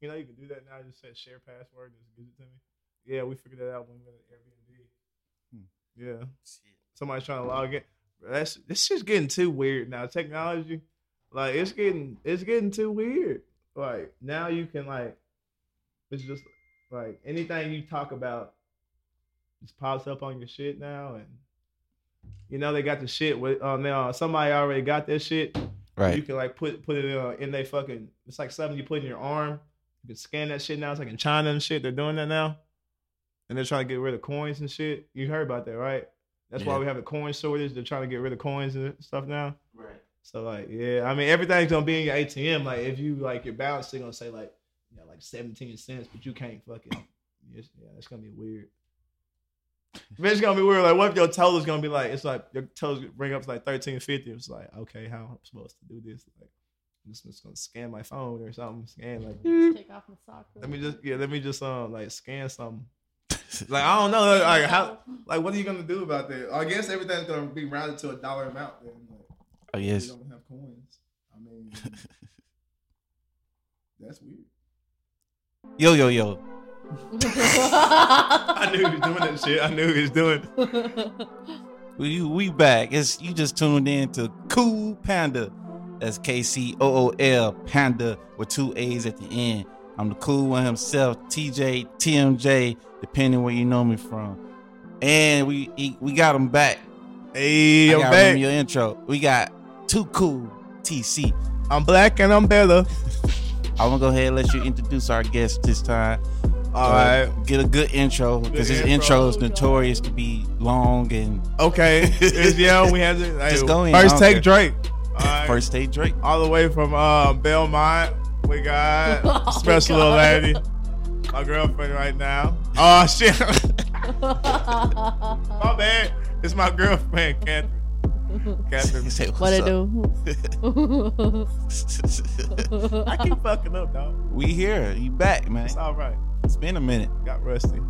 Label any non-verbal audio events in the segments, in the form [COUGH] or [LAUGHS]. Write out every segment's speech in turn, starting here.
You know, you can do that now. Just say share password, just give it to me. Yeah, we figured that out when we went to Airbnb. Hmm. Yeah, somebody's trying to log in. That's this shit's getting too weird now. Technology, like it's getting it's getting too weird. Like now you can like it's just like anything you talk about just pops up on your shit now and you know they got the shit with uh now somebody already got that shit. Right. You can like put put it uh, in they fucking it's like something you put in your arm. You can scan that shit now. It's like in China and shit. They're doing that now. And they're trying to get rid of coins and shit. You heard about that, right? That's why we have a coin shortage. They're trying to get rid of coins and stuff now. Right. So like, yeah, I mean everything's gonna be in your ATM. Like if you like your balance, they're gonna say like, you know, like 17 cents, but you can't fucking yes, yeah, it's gonna be weird. But it's gonna be weird. Like, what if your total's gonna be like, it's like your totals bring up to like 1350. It's like, okay, how am I'm supposed to do this? Like, I'm just, just gonna scan my phone or something. Scan like, [LAUGHS] Take off my sock. let me just yeah, let me just um like scan something. [LAUGHS] Like I don't know, like how, [LAUGHS] like what are you gonna do about that? I guess everything's gonna be rounded to a dollar amount. Then, like, Oh you yes. don't have coins. I mean, that's weird. Yo yo yo. I knew he was doing that shit. I knew he was doing. We we back. It's you just tuned in to Cool Panda. That's K C O O L Panda with two A's at the end. I'm the cool one himself, TJ TMJ, depending where you know me from. And we he- we got him back. Hey, I'm back. your intro. We got two cool TC. I'm black and I'm better. I want to go ahead and let you introduce our guest this time. All Uh, right. Get a good intro because his intro. is notorious to be long and Okay. [LAUGHS] Yeah, we had to. Hey, Just go in, First take. Drake. All right. first state Drake. all the way from uh, Belmont. We got [LAUGHS] Oh, special little lady, my girlfriend right now. Oh shit, [LAUGHS] my bad. It's my girlfriend, Catherine. Catherine. Say, what "What's it do? [LAUGHS] I keep fucking up, dog. we here. You back, man. It's all right. It's been a minute. Got rusty. Yeah.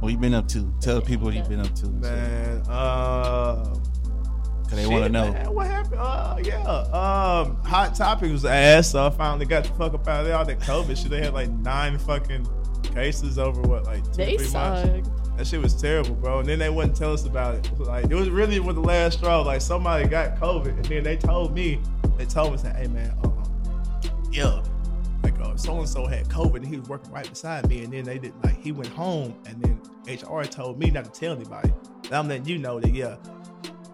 What you been up to? Tell people what you been up to. Man, uh, Cause they want to know. man, what happened. Uh, yeah. Um, hot topic was ass. So I finally got the fuck up out of there. All that COVID shit. They had like nine fucking cases over what, like two, they three suck. months. That shit was terrible, bro. And then they wouldn't tell us about it. Like it was really with the last straw. Like somebody got COVID, and then they told me, they told me, say, "Hey man, um, yeah, like uh, so and so had COVID, and he was working right beside me, and then they did like he went home, and then HR told me not to tell anybody. And I'm letting you know that yeah,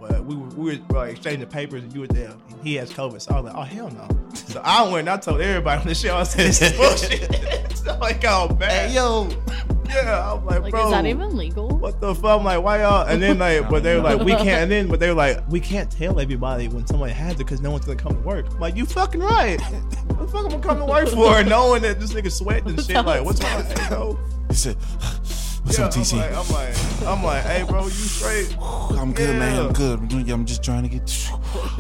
but we were we were uh, exchanging papers, and you were there, and he has COVID. So I was like, oh hell no. [LAUGHS] So I went and I told everybody on the show, I said, this is bullshit. [LAUGHS] so I got bad. Hey yo, Yeah, I'm like, Like, bro. is that even legal? What the fuck? I'm like, why y'all? And then like, but they were like, we [LAUGHS] can't. And then, but they were like, we can't tell everybody when somebody has it because no one's gonna come to work. I'm like, you fucking right. what the fuck am I coming to work for? Knowing that this nigga sweating and shit. Like, what's wrong? Hey, bro. he said, "What's Yeah, up, TC? I'm like, I'm like, I'm like, hey, bro, you straight? I'm good, man. I'm good. I'm, just trying to get."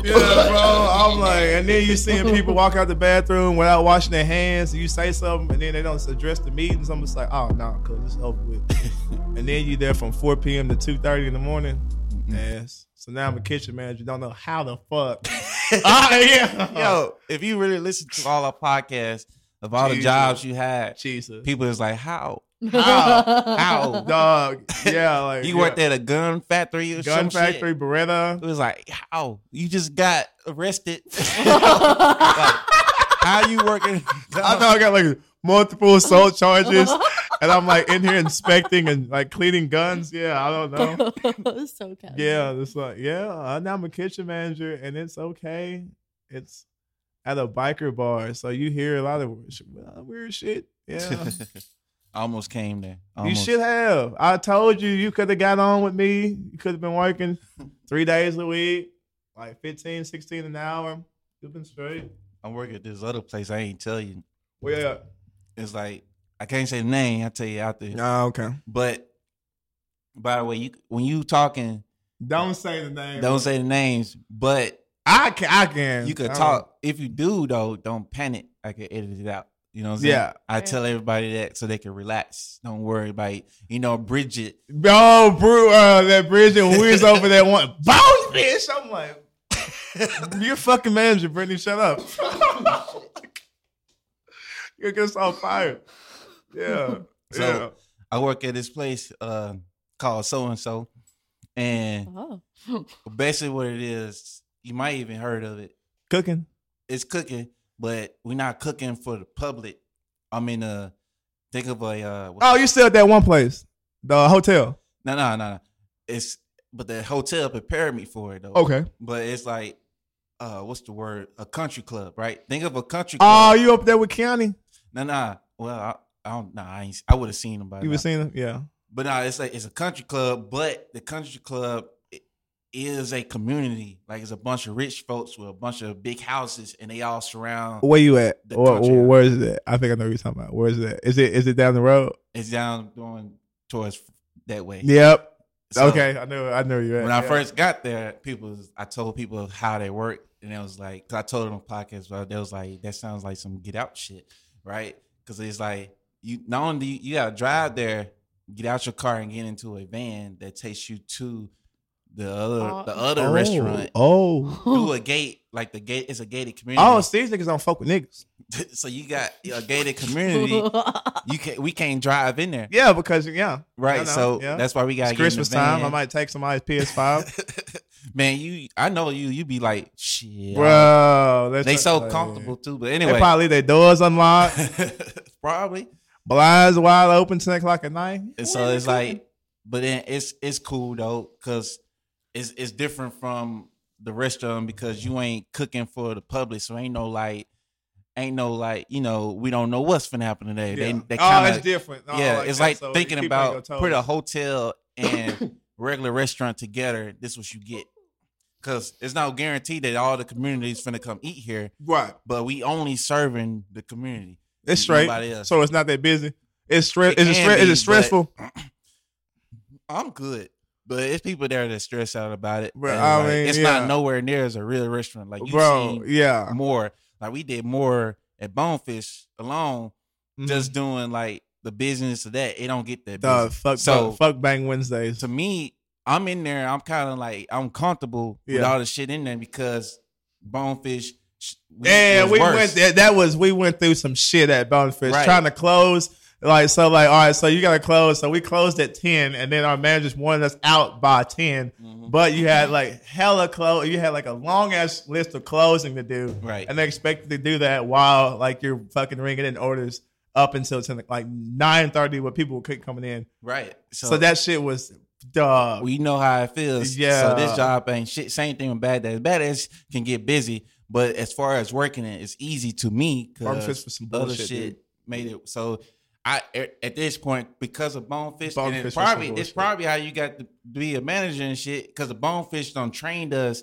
Yeah, bro. I'm like, and then you seeing people walk out the bathroom without washing their hands. You say something, and then they don't address the meetings. I'm just like, oh no, cause it's over with. [LAUGHS] and then you there from 4 p.m. to 2:30 in the morning. Yes. So now I'm a kitchen manager. Don't know how the fuck. [LAUGHS] [LAUGHS] ah, yeah. Yo, if you really listen to all our podcasts of all the jobs you had, Jesus. people is like, how? How? How? [LAUGHS] Dog. Yeah, like You yeah. worked at a gun factory or gun some shit? factory, Beretta. It was like, how? You just got arrested. [LAUGHS] like, how you working? [LAUGHS] I know I got like multiple assault charges, and I'm like in here inspecting and like cleaning guns. Yeah, I don't know. so casual. Yeah, it's like yeah. uh, Now I'm a kitchen manager, and it's okay. It's at a biker bar, so you hear a lot of weird shit- uh, weird Almost came there. you should have. I told you you could have got on with me. You could have been working [LAUGHS] three days a week, like 15, 16 an hour. You've been straight. I'm working at this other place. I ain't tell you. Where you at? It's like I can't say the name. I tell you out there. Oh, okay. But by the way, you when you talking, Don't say the name. don't say the names. But I can. I can. you could talk. If you do though, don't panic. I can edit it out. You know what I'm saying? Yeah. I tell everybody that so they can relax. Don't worry about it. You know, Bridget. Oh, bro, uh, that Bridget, when we was over there, one [LAUGHS] bounce bitch. I'm like, [LAUGHS] you're fucking manager, Brittany. Shut up. You get us all fired. Yeah. So- yeah. I work at this place uh, called so and so, and Oh. basically what it is, you might even heard of it. Cooking. It's cooking, but we're not cooking for the public. I mean, uh, think of a uh, Oh, you still at that one place, the hotel. no, no, no, no. It's but the hotel prepared me for it though. Okay. but it's like, uh, what's the word? A country club, right? Think of a country Oh, club. you up there with Keanu? no, no. Well, I, I don't. Nah, I, ain't, I would have seen him by You was seeing him? Yeah. But no, it's like it's a country club, but the country club is a community. Like it's a bunch of rich folks with a bunch of big houses, and they all surround. Where you at? Or, where is it? I think I know what you're talking about. Where is it? Is it is it down the road? It's down going towards that way. Yep. So, okay, I know. I know you're at. When I first got there, people, I told people how they work, and it was like, cause I told them on podcast, but they was like, that sounds like some get out shit, right? Because it's like you not only you, you gotta drive there, get out your car and get into a van that takes you to the other Oh. the other oh, restaurant Oh. through [LAUGHS] a gate, like the gate is a gated community. Oh, see, these niggas don't fuck with niggas. [LAUGHS] so you got a gated community. [LAUGHS] You can we can't drive in there, Yeah, because yeah, right? I know, so yeah. that's why we got it's Christmas time. I might take somebody's PS5, Man, you I know you. You be like shit. bro. that's They a- so like, comfortable too. But They anyway, probably leave their doors unlocked, probably. blinds wide open, ten o'clock at night. And so it's like, but then it's it's cool though because it's it's different from the restaurant because you ain't cooking for the public, so ain't no like, ain't no like, you know, we don't know what's gonna happen today. Yeah. They they oh, kind it's of different. Oh, yeah, it's that, like so thinking you keep on your about put a hotel [COUGHS] and regular restaurant together. This what you get. Cause it's not guaranteed that all the communities finna come eat here, right. but we only serving the community. It's straight, so it's not that busy. It's stress. It Is it, stre- is it stressful? [CLEARS THROAT] I'm good. But it's people there that stress out about it. Bro, I like, mean, it's yeah. not nowhere near as a real restaurant. Like you Bro, yeah. more. Like we did more at Bonefish alone, Mhm. just doing like the business of that. It don't get that the fuck, So- fuck, fuck bang Wednesdays. To me, I'm in there. I'm kind of like I'm comfortable with all the shit in there because Bonefish. we- Yeah, we worse. went. That, that was we went through some shit at Bonefish Right. trying to close. Like so, like all right, so you gotta close. So we closed at ten, and then our managers wanted us out by 10 Mhm. But you had like hella close. You had like a long ass list of closing to do, Right. And they expected to do that while like you're fucking ringing in orders up until ten, like nine thirty, when people were coming in. Right. So, that shit was dog. we know how it feels. Yeah. So this job ain't shit. Same thing with bad days. Bad days can get busy, but as far as working it, it's easy to me because other bullshit, shit dude. made it. So I at at this point because of bonefish, and Bonefish was it's probably it's bullshit. probably how you got to be a manager and shit because the bonefish done trained us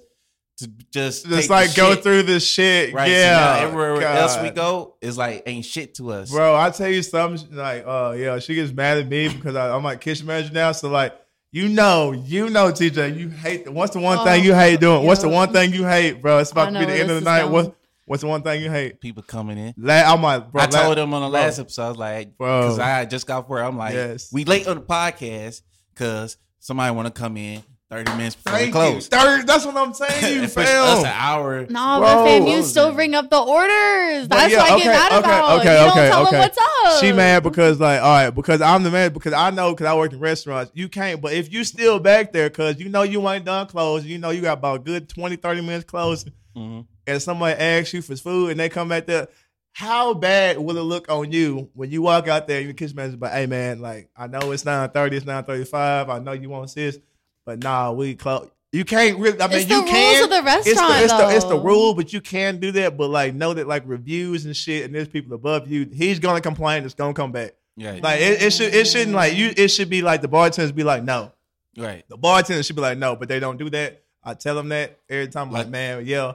to just just like go shit, through this shit. Right. Yeah. So now everywhere else we go is like ain't shit to us. Bro, I tell you something like, oh yeah, she gets mad at me because I, I'm like kitchen manager now. So like, you know, you know, TJ, you hate. What's the one Oh, thing you hate doing? What's the one thing you hate, bro? It's I about to be the end of the night. going. What What's the one thing you hate? People coming in. La- I'm like, bro. I la- told them on the bro. last episode, I was like, Bro. because I just got work. I'm like, Yes. we late on the podcast because somebody want to come in 30 minutes before we Thank you. close. Third, that's what I'm saying. You [LAUGHS] and push us an hour. No, Bro, but fam, you closing. still bring up the orders. That's yeah, what I get mad okay, about. okay, you don't okay, tell okay. them what's up. She mad because like, all right, because I'm the man, because I know because I work in restaurants, you can't, but if you still back there, because you know you ain't done closing, you know you got about a good 20, 30 minutes closing, Mhm. And somebody asks you for food and they come back there, how bad will it look on you when you walk out there and your kitchen manager, but hey man, like I know it's 930, it's 935, I know you want this, but nah, we close. You can't really. I mean, It's the you rules can. of the it's the, restaurant, it's the it's the rule, but you can do that. But like, know that like reviews and shit, and there's people above you. He's gonna complain. It's gonna come back. Yeah. Like it, it should it shouldn't like you. It should be like the bartenders be like no. right. The bartenders should be like no, but they don't do that. I tell them that every time. I'm like Like- man, yeah.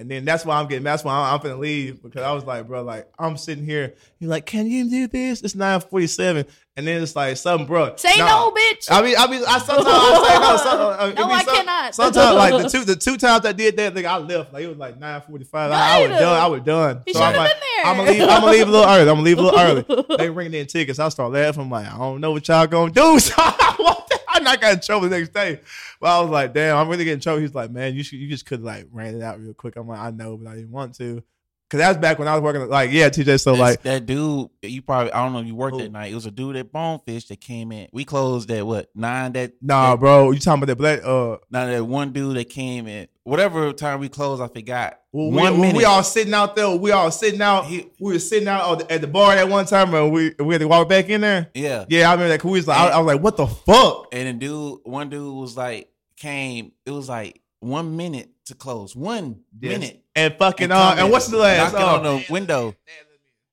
And then that's why I'm getting. That's why I'm, I'm finna leave because I was like, bro, like I'm sitting here. You're like, can you do this? It's 9:47, and then it's like something, bro. Say nah. no, bitch. I mean, I mean, I sometimes I say no. Some, uh, it [LAUGHS] No, I some- cannot. Sometimes, like the [LAUGHS] two, the two times I did that, like I left. Like it was like nine forty five. I, I was done. I was done. You So I'm like, been there. I'm gonna leave. I'm gonna leave a little early. I'm gonna leave a little early. [LAUGHS] They ringing in tickets. I start laughing. I'm like, I don't know what y'all gonna do. So I. I'm not got in trouble the next day. But I was like, damn, I'm really getting in trouble. He's like, man, you should, you just could like ran it out real quick. I'm like, I know, but I didn't want to. Cause that was back when I was working. Like, yeah, TJ. So That's- like, that dude, you probably I don't know if you worked Who? that night. It was a dude at Bonefish that came in. We closed at what nine? That nah, that, bro, you talking about that black? Uh, Now that one dude that came in, whatever time we closed, I forgot. Well, one we, minute. we all sitting out there. We all sitting out. He- we were sitting out at the- bar at one time, and we we had to walk back in there. yeah. Yeah, I remember that. 'cause We was like, I, I was like, what the fuck? And the dude, one dude was like, came. It was like one minute to close. One minute. And fucking And uh, and what's the last? knocking Uh, on the window.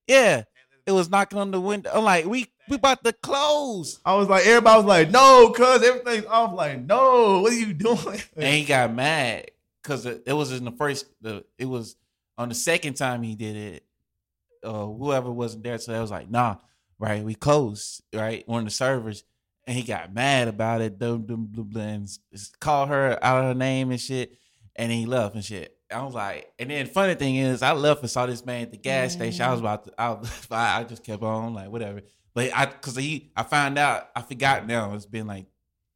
Yeah, it was knocking on the window. I'm like, we we about to close. I was like, everybody was like, no, cuz everything's off. Like, no, what are you doing? And he got mad because it, it was in the first. The it was on the second time he did it. Uh, whoever wasn't there, so I was like, nah, right, we closed, right, one of the servers, and he got mad about it. Dum, dum, blah, blah, and called her out of her name and shit, and he left and shit. I was like, and then funny thing is, I left and saw this man at the gas station. I was about to, I, was, [LAUGHS] I just kept on like whatever, but I, cause he, I found out, I forgot now. It's been like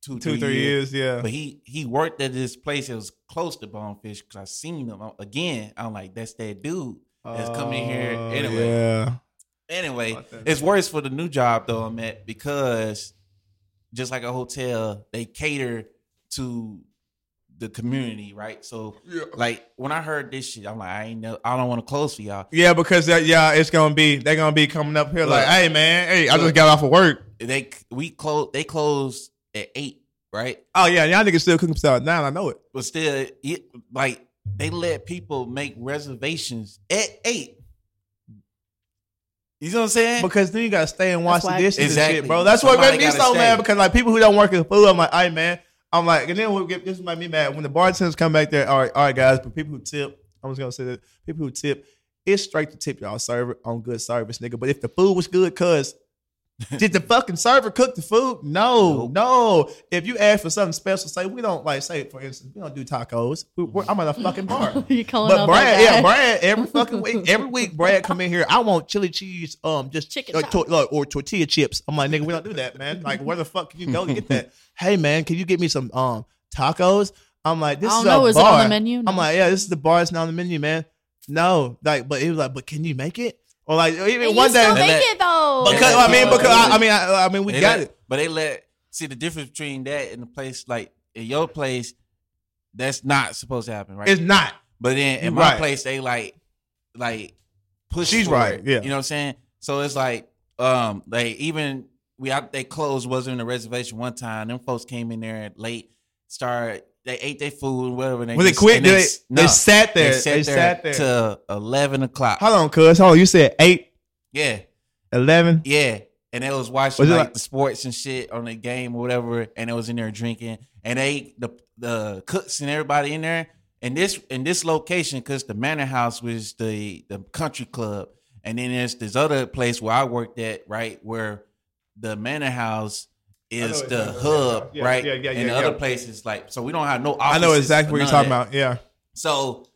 two, Two, three years, yeah. but he he worked at this place that was close to Bonefish because I seen him I'm- again. I'm like, that's that dude that's coming here Oh, anyway. Yeah. Anyway, it's worse for the new job though I'm at because just like a hotel, they cater to the community, right? So like when I heard this shit, I'm like, I ain't know, I don't want to close for y'all. Yeah, because that, yeah, it's gonna be they're gonna be coming up here like, Look. hey man, hey, I just got off of work. They we close they close at eight, right? Oh yeah, y'all niggas still cooking stuff now. I know it. but still, it, like they let people make reservations at eight. You know what I'm saying? Because then you gotta stay and watch the why- dishes and shit, bro. That's what Somebody made me so stay. mad because like people who don't work in food, I'm like, hey man, I'm like, and then we'll get this might be mad when the bartenders come back there. All right, all right, guys, but people who tip, I was gonna say that people who tip, it's straight to tip y'all server on good service, nigga. But if the food was good, cuz did the fucking server cook the food? No, Nope. no. If you ask for something special, say we don't like say for instance, we don't do tacos. We, we're, I'm at a fucking bar. [LAUGHS] you calling But Brad, that yeah. Brad, every [LAUGHS] fucking week, every week, Brad come in here. I want chili cheese, um, just Chicken uh, chop. to- look, or tortilla chips. I'm like, nigga, we don't do that, man. Like, where the fuck can you go get that? [LAUGHS] hey, man, can you get me some um tacos? I'm like, this I is don't know, a is it bar. on the menu? I'm like, yeah, this is the bar. It's not on the menu, man. No, like, but he was like, but can you make it? Or like, even And one you day, still make let- it though. because I mean, because I, I mean, I, I mean, we They got let- it. But they let see the difference between that and the place like in your place, that's not supposed to happen, right? It's not. but then in You my right. place, they like like push. She's for right, it. yeah. you know what I'm saying. So it's like um like even we out they closed wasn't in a reservation one time. Them folks came in there late, started they ate their food, whatever. And When they just- quit, and they, they no, sat there. They, sat there, sat there. to eleven o'clock. Hold on, cuz. Hold on. You said 8, Yeah, 11? Yeah, and they was watching Was like, like- the sports and shit on the game or whatever, and they was in there drinking, and they the the cooks and everybody in there. And this in this location, because the Manor House was the the country club, and then there's this other place where I worked at, right, where the Manor House is the exactly. hub, Yeah, right, yeah, yeah, and yeah, the yeah. other places like so we don't have no. I know exactly what you're talking about. Yeah. So,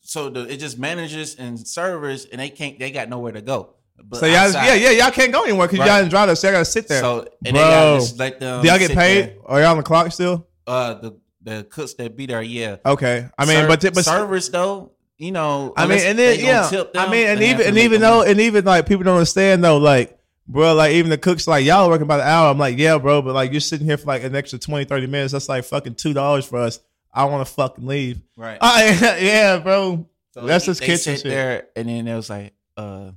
so the it just managers and servers, and they can't, they got nowhere to go. But So y'all, outside- yeah, yeah, y'all can't go anywhere because Right. y'all in drive So y'all gotta sit there. So and Bro. they gotta just let them. Do y'all get paid? there. Are y'all on the clock still? Uh, the the cooks that be there, yeah. Okay. I mean, Ser- but but servers though, you know. I mean, and then yeah, I mean, and even and even though money. and even like people don't understand though, like bro, like even the cooks like y'all working about an hour. I'm like, yeah, bro, but like you're sitting here for like an extra 20, 30 minutes. That's like fucking two dollars for us. I want to fucking leave. right. I, [LAUGHS] yeah, bro. So that's they kitchen sit shit. there, and then it was like, uh,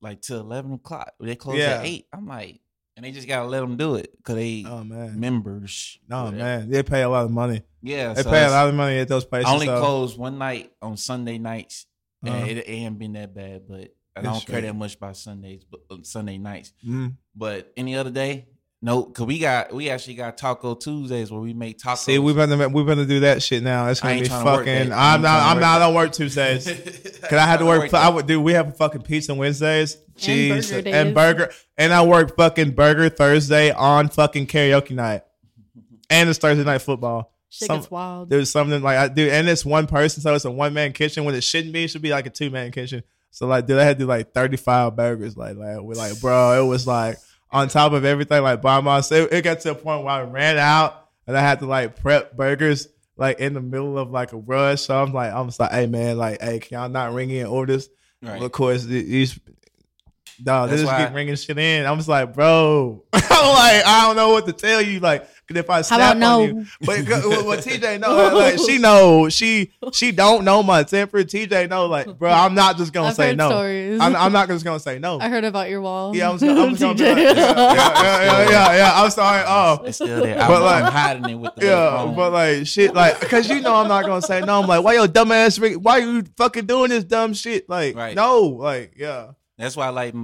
like till eleven o'clock. They close Yeah. at eight. I'm like, and they just gotta let them do it because they Oh man. members. No whatever. man, they pay a lot of money. Yeah, They so pay a lot of money at those places. I only so- closed one night on Sunday nights, Uh-huh. and it, it ain't been that bad. But I That's don't care that much about Sundays, but uh, Sunday nights. Mm. But any other day, no, cause we got we actually got Taco Tuesdays where we make tacos. See, we better we better do that shit now. It's gonna be fucking. that. I I'm not. I'm not. I that. don't work Tuesdays. [LAUGHS] Cause I had to work. I would do. We have a fucking pizza Wednesdays, cheese, burger and burger, and I work fucking burger Thursday on fucking karaoke night, and it's Thursday night football. Shit Some- gets wild. There's something like I do, and it's one person, so it's a one man kitchen. When it shouldn't be, it should be like a two man kitchen. So like, dude, I had to do like 35 burgers. Like, like we're like, bro, it was like on top of everything, like by myself. It got to a point where I ran out, and I had to like prep burgers. like in the middle of like a rush. So I'm like, I'm just like, hey man, like, hey, can y'all not ring in orders? Right. Of course, th- these dog, they just keep ringing shit in. I'm just like, bro, [LAUGHS] I'm like, I don't know what to tell you. Like, if I How snap about on no? you, but what, what TJ know, like, she [LAUGHS] know, she she don't know my temper. TJ know, like, bro, I'm not just gonna I've say heard no. stories. I'm, I'm not just gonna say no. I heard about your wall. Yeah, I'm just, I'm [LAUGHS] just gonna be like, yeah, yeah, yeah, yeah, yeah, yeah. I'm sorry. Oh, It's still there. I'm, But, like- I'm hiding it with the [LAUGHS] yeah, phone. but like shit, like, cause you know I'm not gonna say no. I'm like, why your dumb ass? ring- Why you fucking doing this dumb shit? Like, Right. no, like, yeah, That's why I like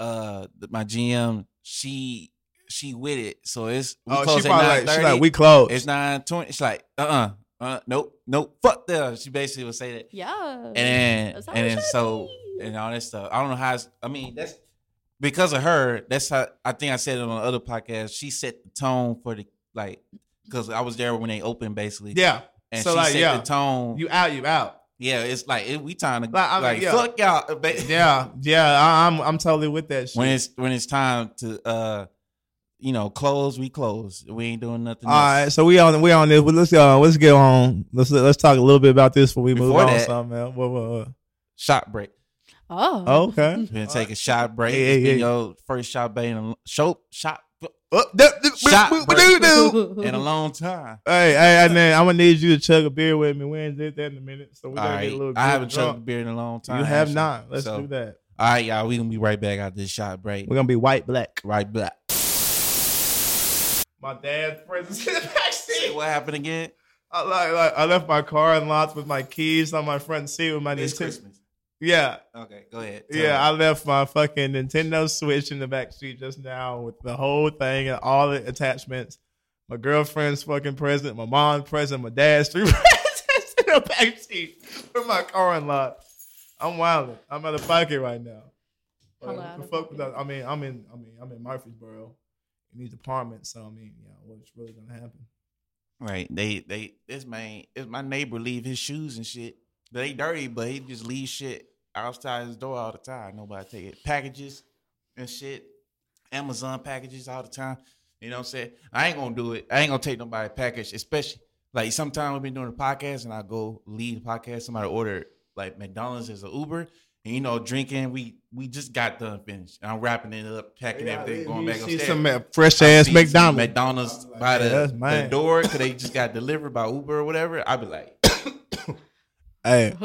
uh my GM. She she with it. So it's we oh, close she at probably nine like, she thirty. like, we close. it's nine twenty. She's like uh uh-uh, uh, nope nope fuck them. She basically would say that. Yeah. and then That's how and it then should so be. and all that stuff. I don't know how. It's, I mean, that's because of her. That's how I think I said it on the other podcast. She set the tone for the like because I was there when they opened basically. yeah, and so she like, set yeah. the tone. you out, you out. yeah, it's like it, we trying to Like, I like, yeah. fuck y'all. [LAUGHS] Yeah, yeah, I, I'm I'm totally with that shit. when it's when it's time to uh you know close, we close. We ain't doing nothing. all else. right, so we on we on this. Well, let's go. Let's get on. Let's let's talk a little bit about this before we move Before on. that- Something else. What, what, what? Shot break. Oh. Oh, okay. We're gonna take a shot break. Hey, it's hey, been hey. your first shot break in a show shot da- uh, da- Shot boo- boo- break. doo- doo. [LAUGHS] in a long time. Hey, hey, and then I'm gonna need you to chug a beer with me. We ain't did that in a minute, so we gotta right, get a little. I haven't drunk. chugged a beer in a long time. You have actually. not. Let's So, do that. All right, y'all. We gonna be right back after this shot break. We're gonna be white black. Right back. My dad's presents in the [LAUGHS] Say backseat. what happened again? I like, like I left my car unlocked with my keys on my front seat with my This Nintendo. Christmas. Yeah, Okay, go ahead. Tell yeah. I left my fucking Nintendo Switch in the back seat just now with the whole thing and all the attachments. My girlfriend's fucking present, my mom's present, my dad's three [LAUGHS] presents in the back seat with my car unlocked. I'm wilding. I'm out of pocket right now. But Hello, what the fuck that? I mean, I'm in. I mean, I'm in Murfreesboro in these apartments. So I mean, yeah, what's really gonna happen? right. They they this man is my neighbor leave his shoes and shit. They dirty, but he just leave shit outside his door all the time. Nobody take it. Packages and shit. Amazon packages all the time. You know what I'm saying? I ain't gonna do it. I ain't gonna take nobody package, especially like sometimes we've been doing a podcast and I go leave the podcast, somebody order like McDonald's as an Uber. And you know, drinking, we we just got done finished. And I'm wrapping it up, packing everything, going You back see upstairs. some uh, fresh ass see some McDonald's. McDonald's by Yeah, that's the, the door because they just got delivered by Uber or whatever. I'd be like, [COUGHS] Hey, [LAUGHS]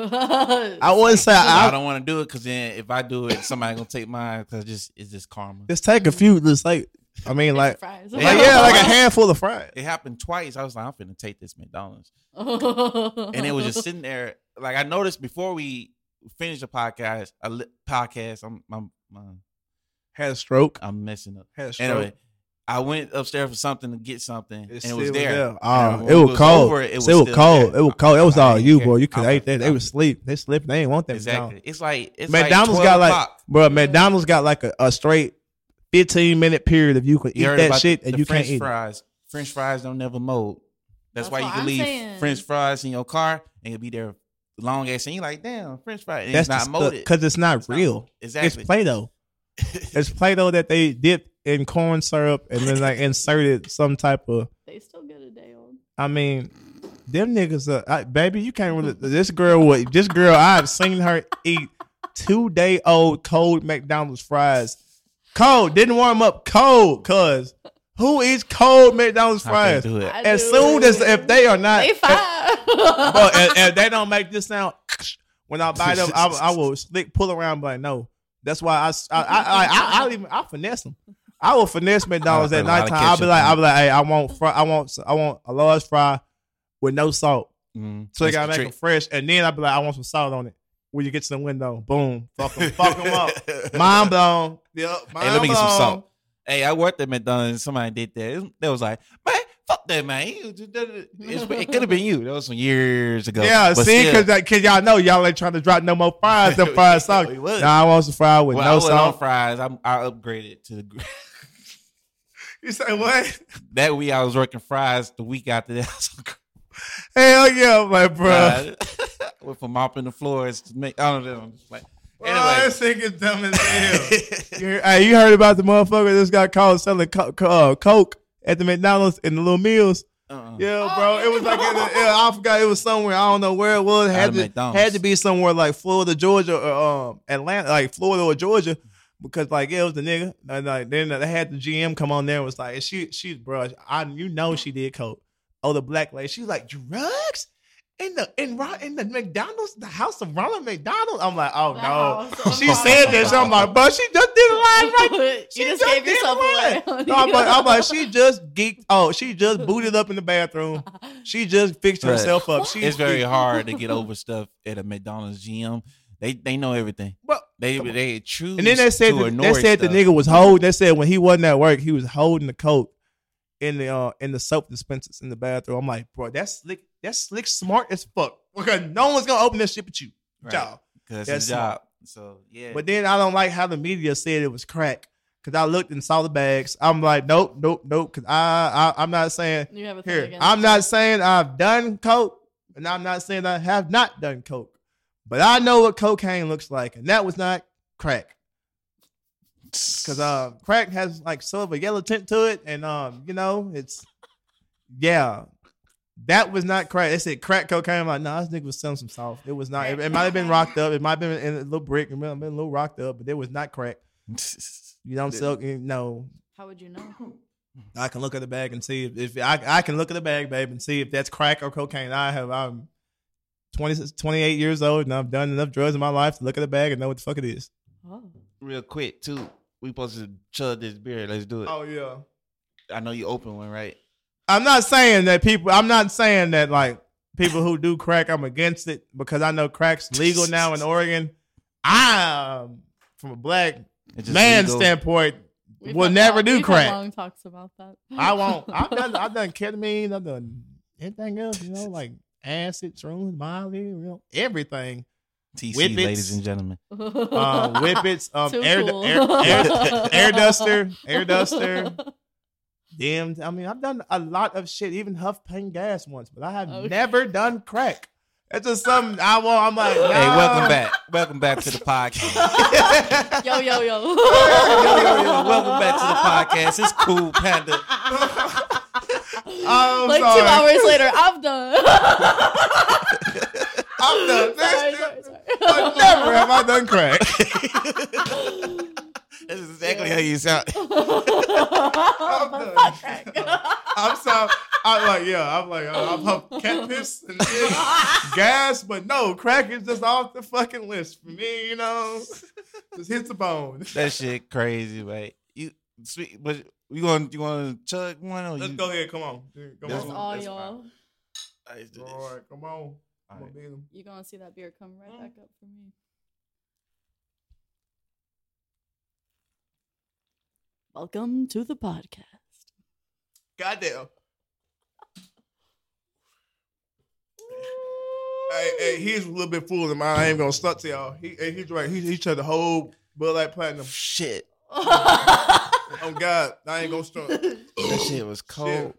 I wouldn't say I, I, don't want to do it because then if I do it, somebody gonna take mine because just it's just karma. just take a few. Just like I mean, like, Fries. like yeah, like a handful of fries. It happened twice. I was like, I'm finna take this McDonald's, and [LAUGHS] and it was just sitting there. Like I noticed before we finished the podcast, a li- podcast. I'm, I'm, I'm, Had a stroke. I'm messing up. Had a stroke. Anyway, I went upstairs for something to get something, It and it was still there. Oh, And it was cold. over it was, still cold. there. It was cold. It was I all didn't you, care. boy. You could I ate that. They were sleep. They sleep. They ain't want that. Exactly. It's like it's McDonald's like got 12 like, o'clock. bro. McDonald's got like a, a straight fifteen minute period if you could eat that shit the, and the you French can't eat. fries. French fries don't never mold. That's, That's why you can I'm leave saying. French fries in your car and you'll be there long ass and you're like, damn, French fries. And That's it's not not molded. because it's not It's not- real. exactly. It's Play-Doh. [LAUGHS] it's Play-Doh that they dip in corn syrup and then like inserted some type of. they still get a day on. I mean, them niggas, are, I, baby, you can't really. This girl, would this girl, I've seen her eat two day old cold McDonald's fries. Cold, didn't warm up, cold. Cause who eats cold McDonald's I fries? do it. I As do. soon as if they are not, they fine. but if, if they don't make this sound when I buy them, I, I [LAUGHS] will slick pull around. But no, that's why I I I I, I, I even I finesse them. I will finesse McDonald's at put a lot of nighttime. I'll be like, I'll be like, hey, I want fry, I want I want a large fry with no salt. Mm, So they gotta the make them trick. fresh, and then I'll be like, I want some salt on it. When you get to the window, boom, fuck them, fuck them up. [LAUGHS] Mind blown. Yep, mind Hey, let me get some salt. Hey, I worked at McDonald's. and Somebody did that. They was like, man, fuck that, man. It could have been you. That was some years ago. Yeah, But see, because cause y'all know y'all ain't trying to drop no more fries. than [LAUGHS] fries salt. We. Nah, I want some fries with I no was on fries, I'm, I upgraded to the. [LAUGHS] You say what? that week I was working fries. The week after that, [LAUGHS] I was Hell yeah, I'm bro. Went from mopping the floors to make. I don't know. Like, Anyway, anyway. this thing is dumb as hell. [LAUGHS] you, heard, hey, you heard about the motherfucker that's got caught selling co- co- uh, coke at the McDonald's in the little meals? Uh-uh. Yeah, Oh, bro. It was like in the, I forgot. It was somewhere. I don't know where it was. It had to McDonald's. had to be somewhere like Florida, Georgia, or um Atlanta, like Florida or Georgia, because like yeah, it was the nigga. And like then they had the GM come on there. and was like, and she she bro, I you know she did coke. Oh, the black lady. She's like drugs. In the in Ro- in the McDonald's, the house of Ronald McDonald. I'm like, oh The no. house She said this. So I'm like, but she just did a line right [LAUGHS] you She just gave did yourself lie. away. no, I'm like, I'm like, she just geeked. Oh, she just booted up in the bathroom. She just fixed Right. herself up. She, It's very hard to get [LAUGHS] over stuff at a McDonald's gym. They they know everything. Well, They they choose. and then they said the, they said the nigga was holding. They said when he wasn't at work, he was holding the coat in the uh in the soap dispensers in the bathroom. I'm like, bro, that's slick. That's slick, smart as fuck. Because no one's gonna open this shit but you, Right. y'all. because That's it's his job. So yeah, But then I don't like how the media said it was crack. Cause I looked and saw the bags. I'm like, nope, nope, nope. Cause I, I I'm not saying You have a Here, against I'm not saying I've done coke, and I'm not saying I have not done coke, but I know what cocaine looks like, and that was not crack. Cause uh, crack has like sort of a yellow tint to it, and um, you know, it's yeah, that was not crack. They said crack cocaine. I'm like, nah, this nigga was selling some soft. It was not. It, it might have been rocked up. It might have been in a little brick. It might have been a little rocked up, but it was not crack. [LAUGHS] You don't sell. You know, How would you know? I can look at the bag and see if, if I, I can look at the bag, babe, and see if that's crack or cocaine. I have I'm 20, 28 years old and I've done enough drugs in my life to look at the bag and know what the fuck it is. Oh. real quick too. We supposed to chug this beer. Let's do it. Oh yeah. I know you open one, right? I'm not saying that people. I'm not saying that like people who do crack. I'm against it because I know crack's [LAUGHS] legal now in Oregon. I, from a black It's man legal. standpoint, We've will never long- do we've crack. long talks about that. I won't. [LAUGHS] I've done. I've done ketamine. I've done anything else. You know, like acid, shrooms, Molly, you know, everything. TC, Whippets. ladies and gentlemen. um, [LAUGHS] whippets, um, air, cool. air, air, [LAUGHS] air duster, air duster. [LAUGHS] Damn, I mean, I've done a lot of shit, even huff paint gas once, but I have Okay. never done crack. That's just something I want. I'm like, Hey, welcome back. Welcome back to the podcast. yo, yo, yo. yo, yo, yo, welcome back to the podcast. It's cool, Panda. I'm like sorry. two hours later, I'm done. I'm done. sorry, sorry, sorry. But never have I done crack. [LAUGHS] That's exactly how you sound. [LAUGHS] Fuck crack. I'm sorry. I'm like, yeah, I'm like, uh, I'm huff cat piss and shit, gas, but no, crack is just off the fucking list for me. You know, just hits the bone. That shit crazy, man. You sweet, but you want you want to chug one or Let's you? go ahead. Come on. Come That's That's on. all That's y'all. Let's do this. All right, come on. All I'm gonna beat him. You gonna see that beer come right mm. back up for me? Welcome to the podcast. Goddamn. Hey, hey, he's a little bit fooling mine. I ain't gonna stunt to y'all. He, hey, he's right. He, he tried the whole Bud Light Platinum. Shit, Oh God, I ain't gonna stunt. that shit was cold.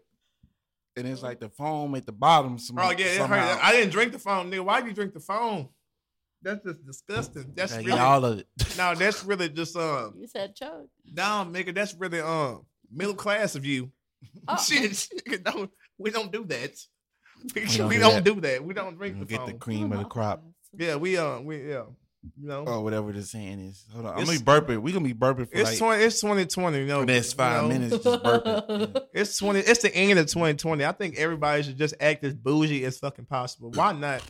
And it's like the foam at the bottom. Some, Oh yeah, it hurt. I didn't drink the foam, nigga. Why do you drink the foam? That's just disgusting. That's I really all of it. no. That's really just um. you said chug. No, nigga, that's really um middle class of you. Oh. [LAUGHS] Shit, nigga, don't we don't do that. We, don't [LAUGHS] we do don't that. do that. We don't drink You the get phone. the cream of the crop. Yeah, we um we yeah. You know, or whatever the saying is. Hold on, I'm gonna be burping. We gonna be burping for it's like twenty. It's twenty twenty. You know, next five you know? minutes, just burping. [LAUGHS] Yeah. It's twenty. It's the end of twenty twenty. I think everybody should just act as bougie as fucking possible. Why not?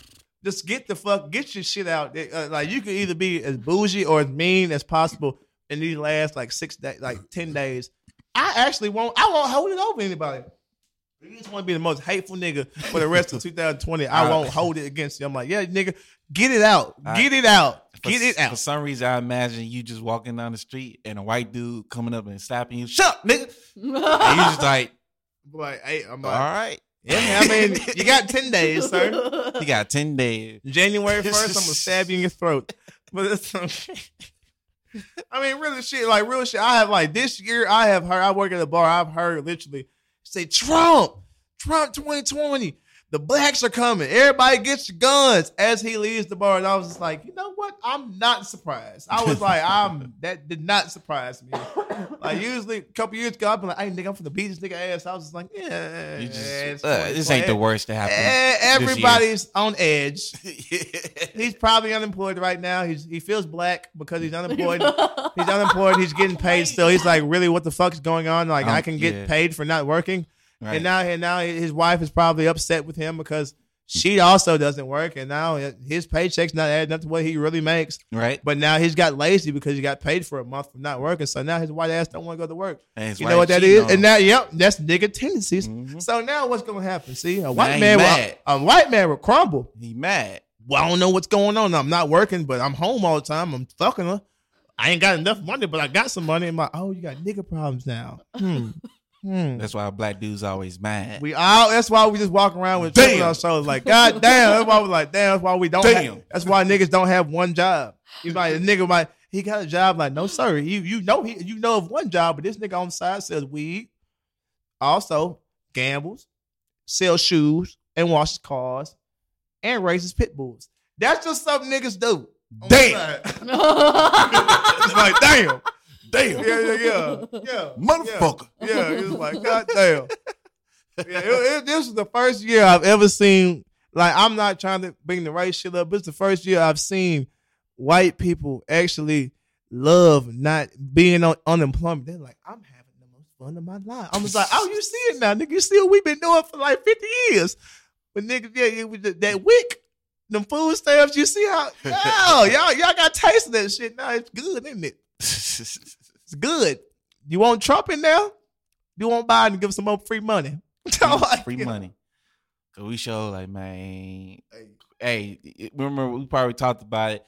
Just get the fuck, get your shit out. Uh, like you can either be as bougie or as mean as possible in these last like six days, like ten days. I actually won't. I won't hold it over anybody. If You just want to be the most hateful nigga for the rest of [LAUGHS] 2020. I won't hold it against you. I'm like, yeah, nigga, get it out, get it out, get it out. For out. some reason, I imagine you just walking down the street and a white dude coming up and slapping you. Shut up, nigga. [LAUGHS] And you just like, Like, hey, I'm all like, right. yeah, I mean, you got ten days, sir. You got ten days. January first, I'm gonna [LAUGHS] stab you in your throat. But it's okay. I mean, really shit, like real shit. I have like this year, I have heard. I work at a bar. I've heard literally say Trump, Trump 2020, the blacks are coming. Everybody gets your guns as he leaves the bar. And I was just like, you know what? I'm not surprised. I was like, [LAUGHS] I'm that did not surprise me. [LAUGHS] Like usually a couple years ago, I'd be like, hey nigga, I'm from the beat this nigga ass. I was just like, yeah, You just, uh, this ain't the worst to happen. Everybody's on edge. [LAUGHS] He's probably unemployed right now. He's he feels black because he's unemployed. he's unemployed. He's getting paid still. He's like, really, what the fuck's going on? Like, Um, I can get yeah. paid for not working. Right. And now, and now his wife is probably upset with him because she also doesn't work, and now his paycheck's not adding up to what he really makes. right? But now he's got lazy because he got paid for a month for not working. So now his white ass don't want to go to work. And You know what that is? And now, yep, that's nigga tendencies. Mhm. So now what's gonna happen? See, a white man, will, a white man will crumble. he mad. Well, I don't know what's going on. I'm not working, but I'm home all the time. I'm fucking her. I ain't got enough money, but I got some money. I'm like, oh, you got nigga problems now. Hmm. [LAUGHS] Hmm. That's why black dudes always mad. We all. That's why we just walk around with Damn. on our shoulders. Like, God damn. That's why we like, damn. That's why we don't. Damn. Have, that's why niggas don't have one job. You like a nigga might he got a job. Like, no sir. You you know he you know of one job, but this nigga on the side sells weed, also gambles, sells shoes, and washes cars, and raises pit bulls. That's just something niggas do. Damn. [LAUGHS] it's like damn. Damn, Yeah, yeah, yeah, [LAUGHS] yeah. motherfucker. Yeah, it was like, God damn. [LAUGHS] Yeah, it, it- this is the first year I've ever seen. Like, I'm not trying to bring the race shit up, but it's the first year I've seen white people actually love not being on unemployment. They're like, I'm having the most fun of my life. I'm just like, oh, you see it now, nigga. You see what we've been doing for like 50 years. But nigga, yeah, it was that- that wick, them food stamps. You see how? [LAUGHS] Oh, y'all, y'all got taste of that shit now. It's good, isn't it? It's good. You want Trump in there? You want Biden to give some more free money? [LAUGHS] free money. Cause we show like man, hey, remember we probably talked about it.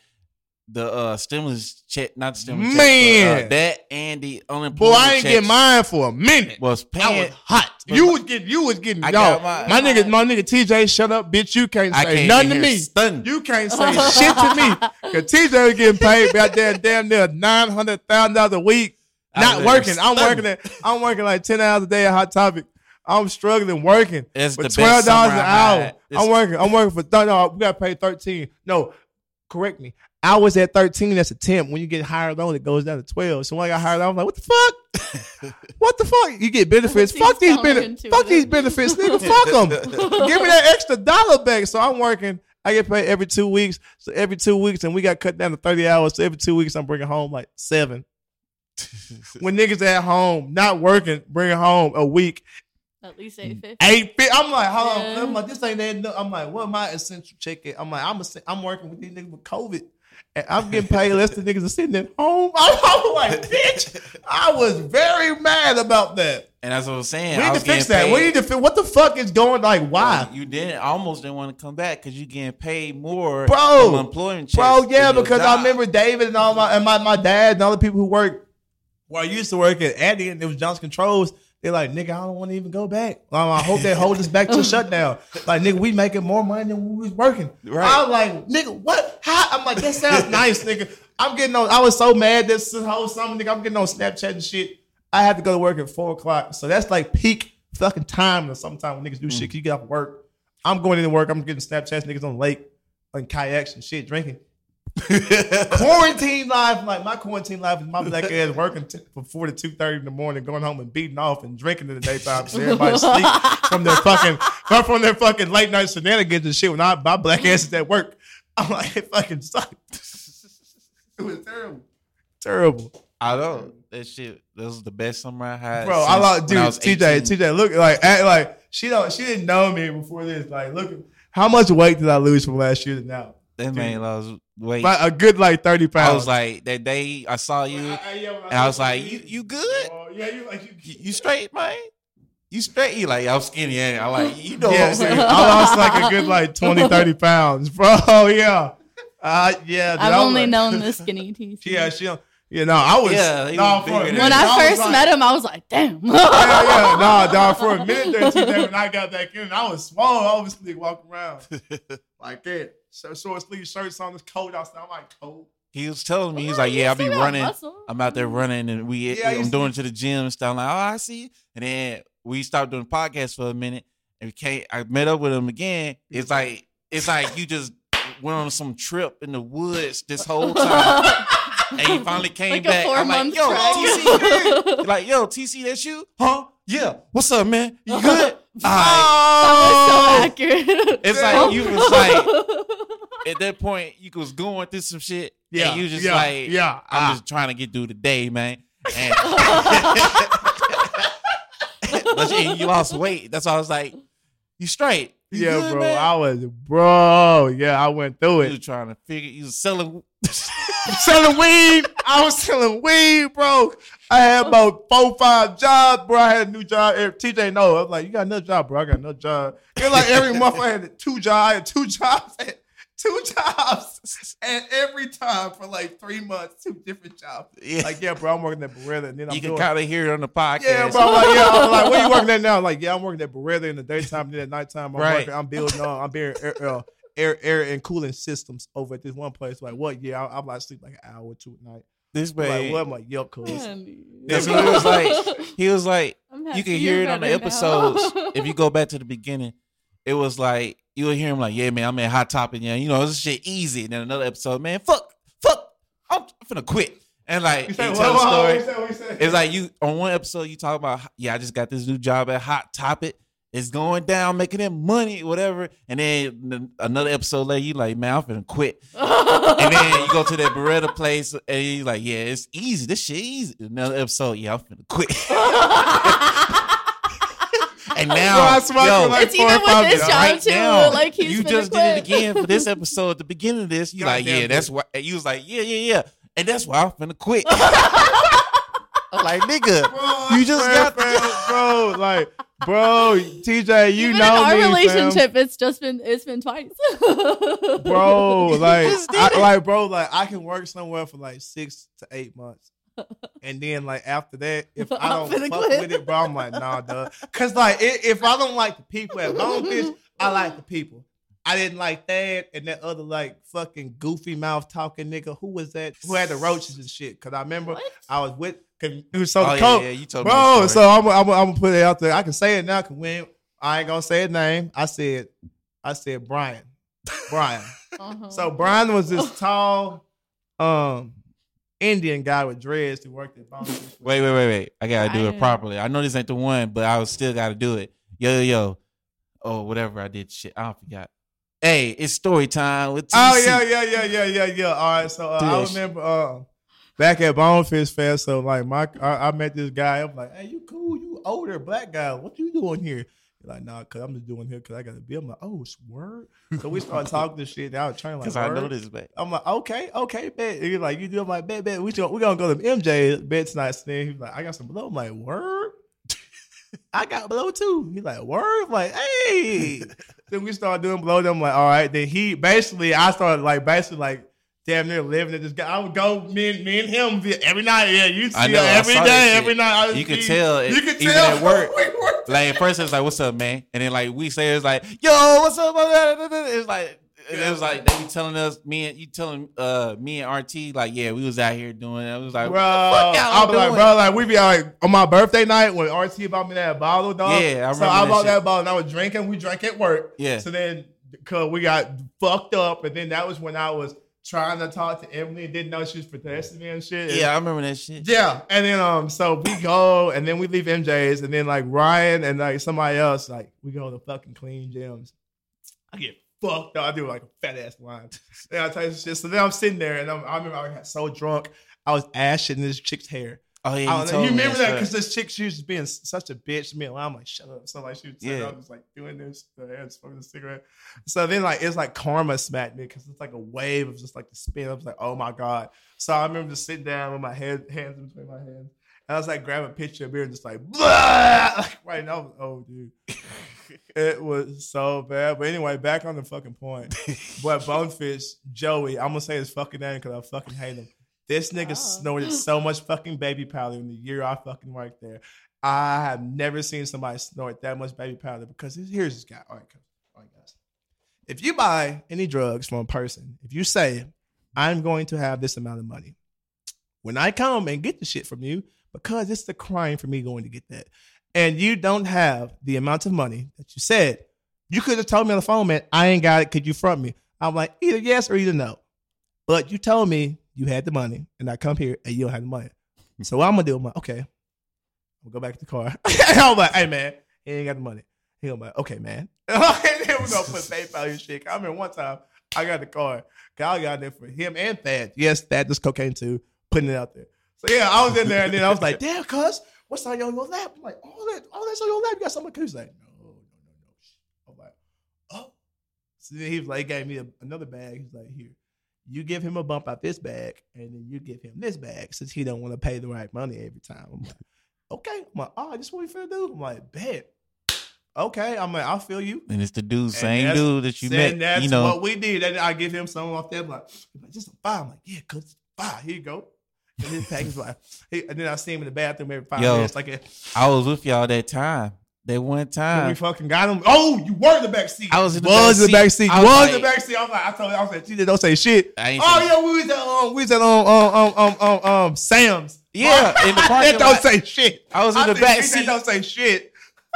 The uh stimulus check, not the stimulus Man. check, but, uh, that and the Boy, I ain't get mine for a minute. Was I was hot. You my- was getting, you was getting, I got my, my- nigga, my nigga TJ, shut up, bitch. You can't I say came nothing to me. stunned. You can't say shit to me. [LAUGHS] Cause TJ was getting paid about there, damn near nine hundred thousand dollars a week. Not working. I'm working at, I'm working like ten hours a day at Hot Topic. I'm struggling working. It's for twelve dollars an hour. I'm working. I'm working for th- no, we got paid thirteen. No, correct me. I was at thirteen. That's a temp. When you get hired on, it goes down to twelve. So when I got hired on, I'm like, what the fuck? [LAUGHS] what the fuck? You get benefits. Fuck these benefits. counterintuitive. Fuck these benefits, nigga. [LAUGHS] fuck them. Give me that extra dollar back. So I'm working. I get paid every two weeks. So every two weeks, and we got cut down to thirty hours. So every two weeks, I'm bringing home like seven. [LAUGHS] when niggas at home not working, bringing home a week At least eight fifty. eight fit. I'm like, hold Yeah. on. I'm like, this ain't that. no- I'm like, what my essential check at? I'm like, I'm a, I'm working with these niggas with COVID. And I'm getting paid less than niggas are sitting at home. [LAUGHS] I'm, I'm like, bitch. I was very mad about that. and that's what I'm saying. We I need to fix that. We need to fix. What the fuck is going? Like, why? You didn't almost didn't want to come back because you getting paid more Bro. from employment. Bro, yeah, because I remember David and all my and my, my dad and all the people who work where I used to work at Addy and it was Johnson Controls. They're like, nigga, I don't want to even go back. Um, I hope they hold us back to [LAUGHS] shutdown. Like, nigga, we making more money than we was working. Right. I was like, nigga, what? How? I'm like, that sounds nice, nigga. I'm getting on. I was so mad this whole summer, nigga. I'm getting on Snapchat and shit. I had to go to work at four o'clock, so that's like peak fucking time. Or sometimes when niggas do shit, you get off work. I'm going into work. I'm getting Snapchats, niggas on the lake, on kayaks and shit, drinking [LAUGHS] quarantine life, like my quarantine life is my black ass working t- from four to two thirty in the morning, going home and beating off and drinking in the daytime. So everybody sleep [LAUGHS] from their fucking from- from their fucking late night shenanigans and shit. When I my black ass is at work, I'm like it fucking sucked. [LAUGHS] it was terrible, terrible, I know that shit. This was the best summer I had. bro. I since like when dude, was TJ, 18. TJ. Look like act like she don't she didn't know me before this. Like look, how much weight did I lose from last year to now? That man lost weight. Like, a good like thirty pounds. I was like that day I saw you, and I was like, "You you good? Oh, yeah, you like you, You, you straight, man? You straight?" You like "I'm skinny." And I like, you know [LAUGHS] what Yeah, I'm saying? I lost like a good like 20, 30 [LAUGHS] pounds, bro. [LAUGHS] Yeah, uh, yeah. dude, I've was only like- known the skinny TC. Yeah, she. You know, I was. Yeah, he no, was for a bigger than minute, When I was first like- met him, I was like, damn. Yeah, yeah, no, dog. For a minute there, TJ, when I got back in, I was small. Obviously, walking around like that, so short sleeve shirts on. It's cold outside. I'm like cold. He was telling me, he's like, "Yeah, I'll be running. muscle. I'm out there mm-hmm. running, and we Yeah, I I'm doing to- to the gym and stuff." I'm like, "Oh, I see." you." And then we stopped doing podcasts for a minute, and we came, I met up with him again. It's like it's like you just went on some trip in the woods this whole [LAUGHS] time. and he finally came like back. I'm like, yo, trek. TC, [LAUGHS] like, yo, TC, that's you? Huh? Yeah. What's up, man? You [LAUGHS] good? All right. Oh, so accurate. It's like you was like [LAUGHS] at that point you was going through some shit. yeah, And you just yeah, like yeah. I'm ah. just trying to get through the day, man. And [LAUGHS] but you, you lost weight. That's why I was like, you straight. You yeah, good, bro. man? I was, bro. Yeah, I went through it. You was trying to figure you was selling [LAUGHS] selling weed. I was selling weed, bro. I had about four, five jobs, bro. I had a new job. TJ, no, I was like, you got another job, bro. I got another job. It was like every [LAUGHS] month I had two jobs. I had two jobs. Had two jobs, and every time for like three months, two different jobs. Yeah. Like, yeah, bro, I'm working at Beretta, and then I'm you can kind of hear it on the podcast. Yeah, bro. I'm like, yeah, I'm like, where you working at now? Like, yeah, I'm working at Beretta in the daytime, and then at nighttime, I'm Right. working. I'm building on. I'm building uh, air, air and cooling systems over at this one place. Like, what? Yeah, I, I'm like sleep like an hour or two at night. This I'm way. Like, what? I'm like, yup, cuz. That's what it was like. [LAUGHS] He was like, you can hear it on the episodes. [LAUGHS] if you go back to the beginning, it was like you would hear him like, "Yeah, man, I'm at Hot Topic, yeah, you know, this shit easy." And then another episode, man, fuck, fuck, I'm finna quit. And like, [LAUGHS] You he tell the what, what, story. you say, what you say? It's like you on one episode you talk about, yeah, I just got this new job at Hot Topic. It's going down, making them money, whatever. And then another episode later, you like, man, I'm finna quit. And then you go to that Beretta place, and you like, yeah, it's easy. This shit easy. Another episode, yeah, I'm finna quit. [LAUGHS] and now, Bro, I swear yo, to like It's four even or five with this job right too. now, like he's you just quit. did it again for this [LAUGHS] episode. At the beginning of this, you like, Goddamn yeah, that's why. And you was like, yeah, yeah, yeah, and that's why I'm finna quit. [LAUGHS] I'm like, nigga, Bro, you just got bro, bro, like, bro, TJ, you Even know in our me, fam. relationship, it's just been it's been twice. [LAUGHS] bro. Like, I, like, bro, like, I can work somewhere for like six to eight months, and then like after that, if [LAUGHS] I don't fuck quit. with it, bro, I'm like, nah, duh. Cause like, i if I don't like the people at Bonefish, I like the people. I didn't like that and that other like fucking goofy mouth talking nigga. Who was that? Who had the roaches and shit? Cause I remember What? I was with. Cause he was so Oh, yeah, cold. yeah, you told Bro, this so story. I'm, I'm, I'm gonna put it out there. I can say it now. Cause when I ain't gonna say his name, I said, I said Brian, Brian. [LAUGHS] Uh-huh. so Brian was this tall, um, Indian guy with dreads who worked at Bonefish. Wait, wait, wait, wait. I gotta do it properly. I know this ain't the one, but I was still gotta do it. Yo, yo, yo. Oh, whatever I did. Shit, I forgot. Hey, it's story time with TC. Oh yeah, yeah, yeah, yeah, yeah, yeah. All right, so uh, I remember uh, back at Bonefish Fest. So like my, I, I met this guy. I'm like, hey, you cool? You older black guy? What you doing here? He's like, nah, cause I'm just doing here cause I got to be. I'm like, oh, it's word. So we started [LAUGHS] talking this shit. I was trying like, Because I know this, man. I'm like, okay, okay, bet. He's like, you do? I'm like, bet, bet. We should, we gonna go to MJ bed tonight. So then he's like, I got some blow. I'm like, word. [LAUGHS] I got blow too. He's like, word. I'm like, hey. [LAUGHS] then we started doing blow. Then I'm like, all right. Then he basically, I started like basically like damn near living at this guy. I would go me and me and him every night. Yeah, you see I know, her I every that day, shit. every night. I You could tell it- You could even tell at work. [LAUGHS] We Like at first it's like, "What's up, man?" And then like we say it's like, "Yo, what's up?" It's like it was like they be telling us, me and you telling uh me and RT like, "Yeah, we was out here doing." it. I was like, Bro, "What the fuck y'all I'll be like, bro, like we be like on my birthday night when RT bought me that bottle, dog. Yeah, I so I that bought shit. that bottle and I was drinking. We drank at work. Yeah. So then, cause we got fucked up, and then that was when I was trying to talk to Emily and didn't know she was protesting me and shit. Yeah, I remember that shit. Yeah, and then um, so we go, and then we leave MJ's, and then like Ryan and like somebody else, like we go to fucking Clean gyms. I get fucked up. I do like a fat ass line. and I tell you shit. So then I'm sitting there, and I'm, I remember I got so drunk, I was ashing this chick's hair. Oh yeah, you, don't know, told you me remember that because this chick she was just being such a bitch to me. And I'm like, shut up. So like she was Yeah. was like doing this, the head smoking a cigarette. So then like it's like karma smacked me because it's like a wave of just like the spin. I was like, oh my god. So I remember just sitting down with my head hands in between my hands. And I was like grab a picture of beer and just like, Blah! [LAUGHS] like right now. Oh dude. [LAUGHS] [LAUGHS] it was so bad. But anyway, back on the fucking point. But Bonefish, Joey, I'm gonna say his fucking name because I fucking hate him. This nigga Oh. snorted so much fucking baby powder in the year I fucking worked there. I have never seen somebody snort that much baby powder because here's this guy. All right, all right, guys. If you buy any drugs from a person, if you say, I'm going to have this amount of money, when I come and get the shit from you, because it's the crime for me going to get that, and you don't have the amount of money that you said, you could have told me on the phone, man, I ain't got it. Could you front me? I'm like, either yes or either no. But you told me you had the money, and I come here and you don't have the money. Hmm. So what I'm gonna do? Like, okay, I'm gonna go back to the car. [LAUGHS] I'm like, hey man, he ain't got the money. He gonna be like, okay, man. [LAUGHS] and then we're gonna put PayPal and shit. I remember one time I got the car. Kyle got there for him and Thad. Yes, Thad does cocaine too, putting it out there. So yeah, I was in there and then I was like, damn, cuz, what's on your lap? I'm like, all that, all that's on your lap. You got something? He's like, no, no, no, no. I'm like, oh. So then he was like, he gave me a, another bag. He's like, here, you give him a bump out this bag, and then you give him this bag since he don't want to pay the right money every time. I'm like, okay. I'm like, oh, this what we finna do? I'm like, bet. Okay. I'm like, I'll feel you. And it's the dude, same dude that you met. that's You know, what we did. And I give him some off there. I'm like, like, just a five. I'm like, yeah, cuz five. Here you go. And his package like, he, and then I see him in the bathroom every five Yo. minutes. Like, yeah, I was with y'all that time. That one when we fucking got him. Oh, you were in the back seat. I was in the was back the back seat. I You was was in the back seat. I was like, I told you, I was like, she don't say shit. I ain't Oh yeah, we was at um, we was at um um um um um, um Sam's. Yeah, in the [LAUGHS] that parking don't say shit. I was in the back seat. That don't say shit.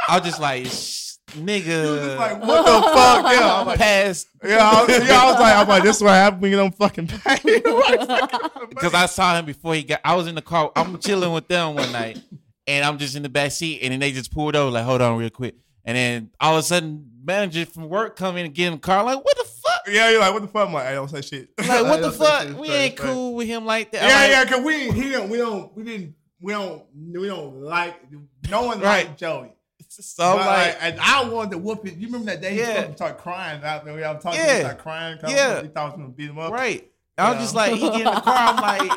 I was just like, "Shh, He was nigga. just like, what the fuck? [LAUGHS] Yeah, like, past yeah, I was, yeah. I was like, I'm like, this is what happened when you don't fucking pay. [LAUGHS] [LAUGHS] because I saw him before he got. I was in the car. I'm chilling with them one night, and I'm just in the back seat, and then they just pulled over. Like, hold on, real quick. And then all of a sudden, manager from work come in and get in the car. Like, what the fuck? yeah, you're like, what the fuck? I'm like, I don't say shit. Like, what [LAUGHS] the fuck? shit. We Sorry, ain't sorry. cool with him like that. Yeah, like, yeah, cause we he don't we don't we didn't we don't we don't like no one Right. liked Joey. So I'm But, like, and I wanted to whoop it. You remember that day he Yeah. fucking started crying out there? I was talking, Yeah. he started crying. Cause Yeah. he thought I was gonna beat him up. right. I was Yeah. just like, he get in the car. I'm like,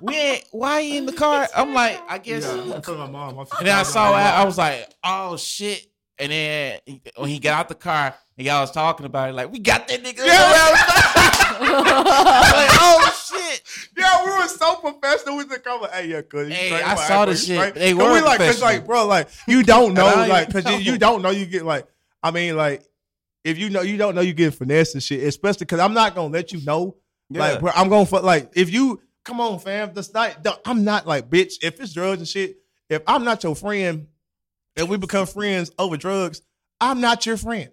we ain't. Why he in the car? [LAUGHS] I'm like, I guess. Yeah, I told my mom. And then I saw that, I was like, oh shit. And then he- when he got out the car, and y'all was talking about it, like, we got that nigga. [LAUGHS] like, oh shit. [LAUGHS] Yeah, we were so professional with the. Like, hey, yeah, cuz. Hey? I like, saw the shit. straight? They 'Cause were we like, cause like, bro, like, you [LAUGHS] don't know, like, cause you, you don't know you get like, I mean, like, if you know, you don't know you get finesse and shit, especially because I'm not gonna let you know, like, Yeah. bro, I'm gonna like, if you come on, fam, that's not, the- I'm not like, bitch, if it's drugs and shit, if I'm not your friend, and we become friends over drugs, I'm not your friend.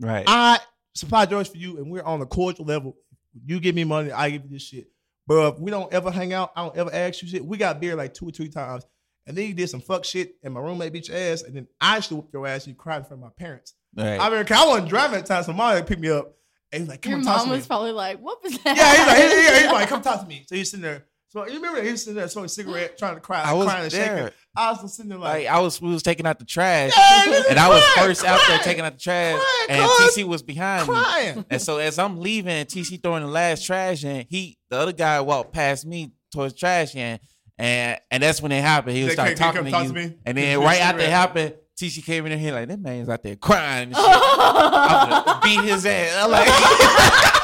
Right. I supply drugs for you, and we're on a cordial level. You give me money, I give you this shit. But if we don't ever hang out, I don't ever ask you shit. We got beer like two or three times, and then you did some fuck shit, and my roommate beat your ass, and then I should whoop your ass. And you cried in front of my parents. right. I mean, 'cause I wasn't driving at the time, so mom picked me up, and he's like, "Come Your on, talk mom to me." was probably like, "What was that?" yeah, he's like, he- he- he's like, "Come talk to me." So he's sitting there. So you remember he was sitting there smoking a cigarette, trying to cry, I was crying and shaking. I was sitting there like, like I was, we was taking out the trash, Yeah, and I was crying, first out there taking out the trash, crying, and. TC was behind me. And so as I'm leaving, TC throwing the last trash in, he the other guy walked past me towards trash in, and and that's when it happened. He was came- talking to come you, to me? and then right after it happened, TC came in here like that man's out there crying and shit. [LAUGHS] I'm gonna beat his ass. I'm like, [LAUGHS]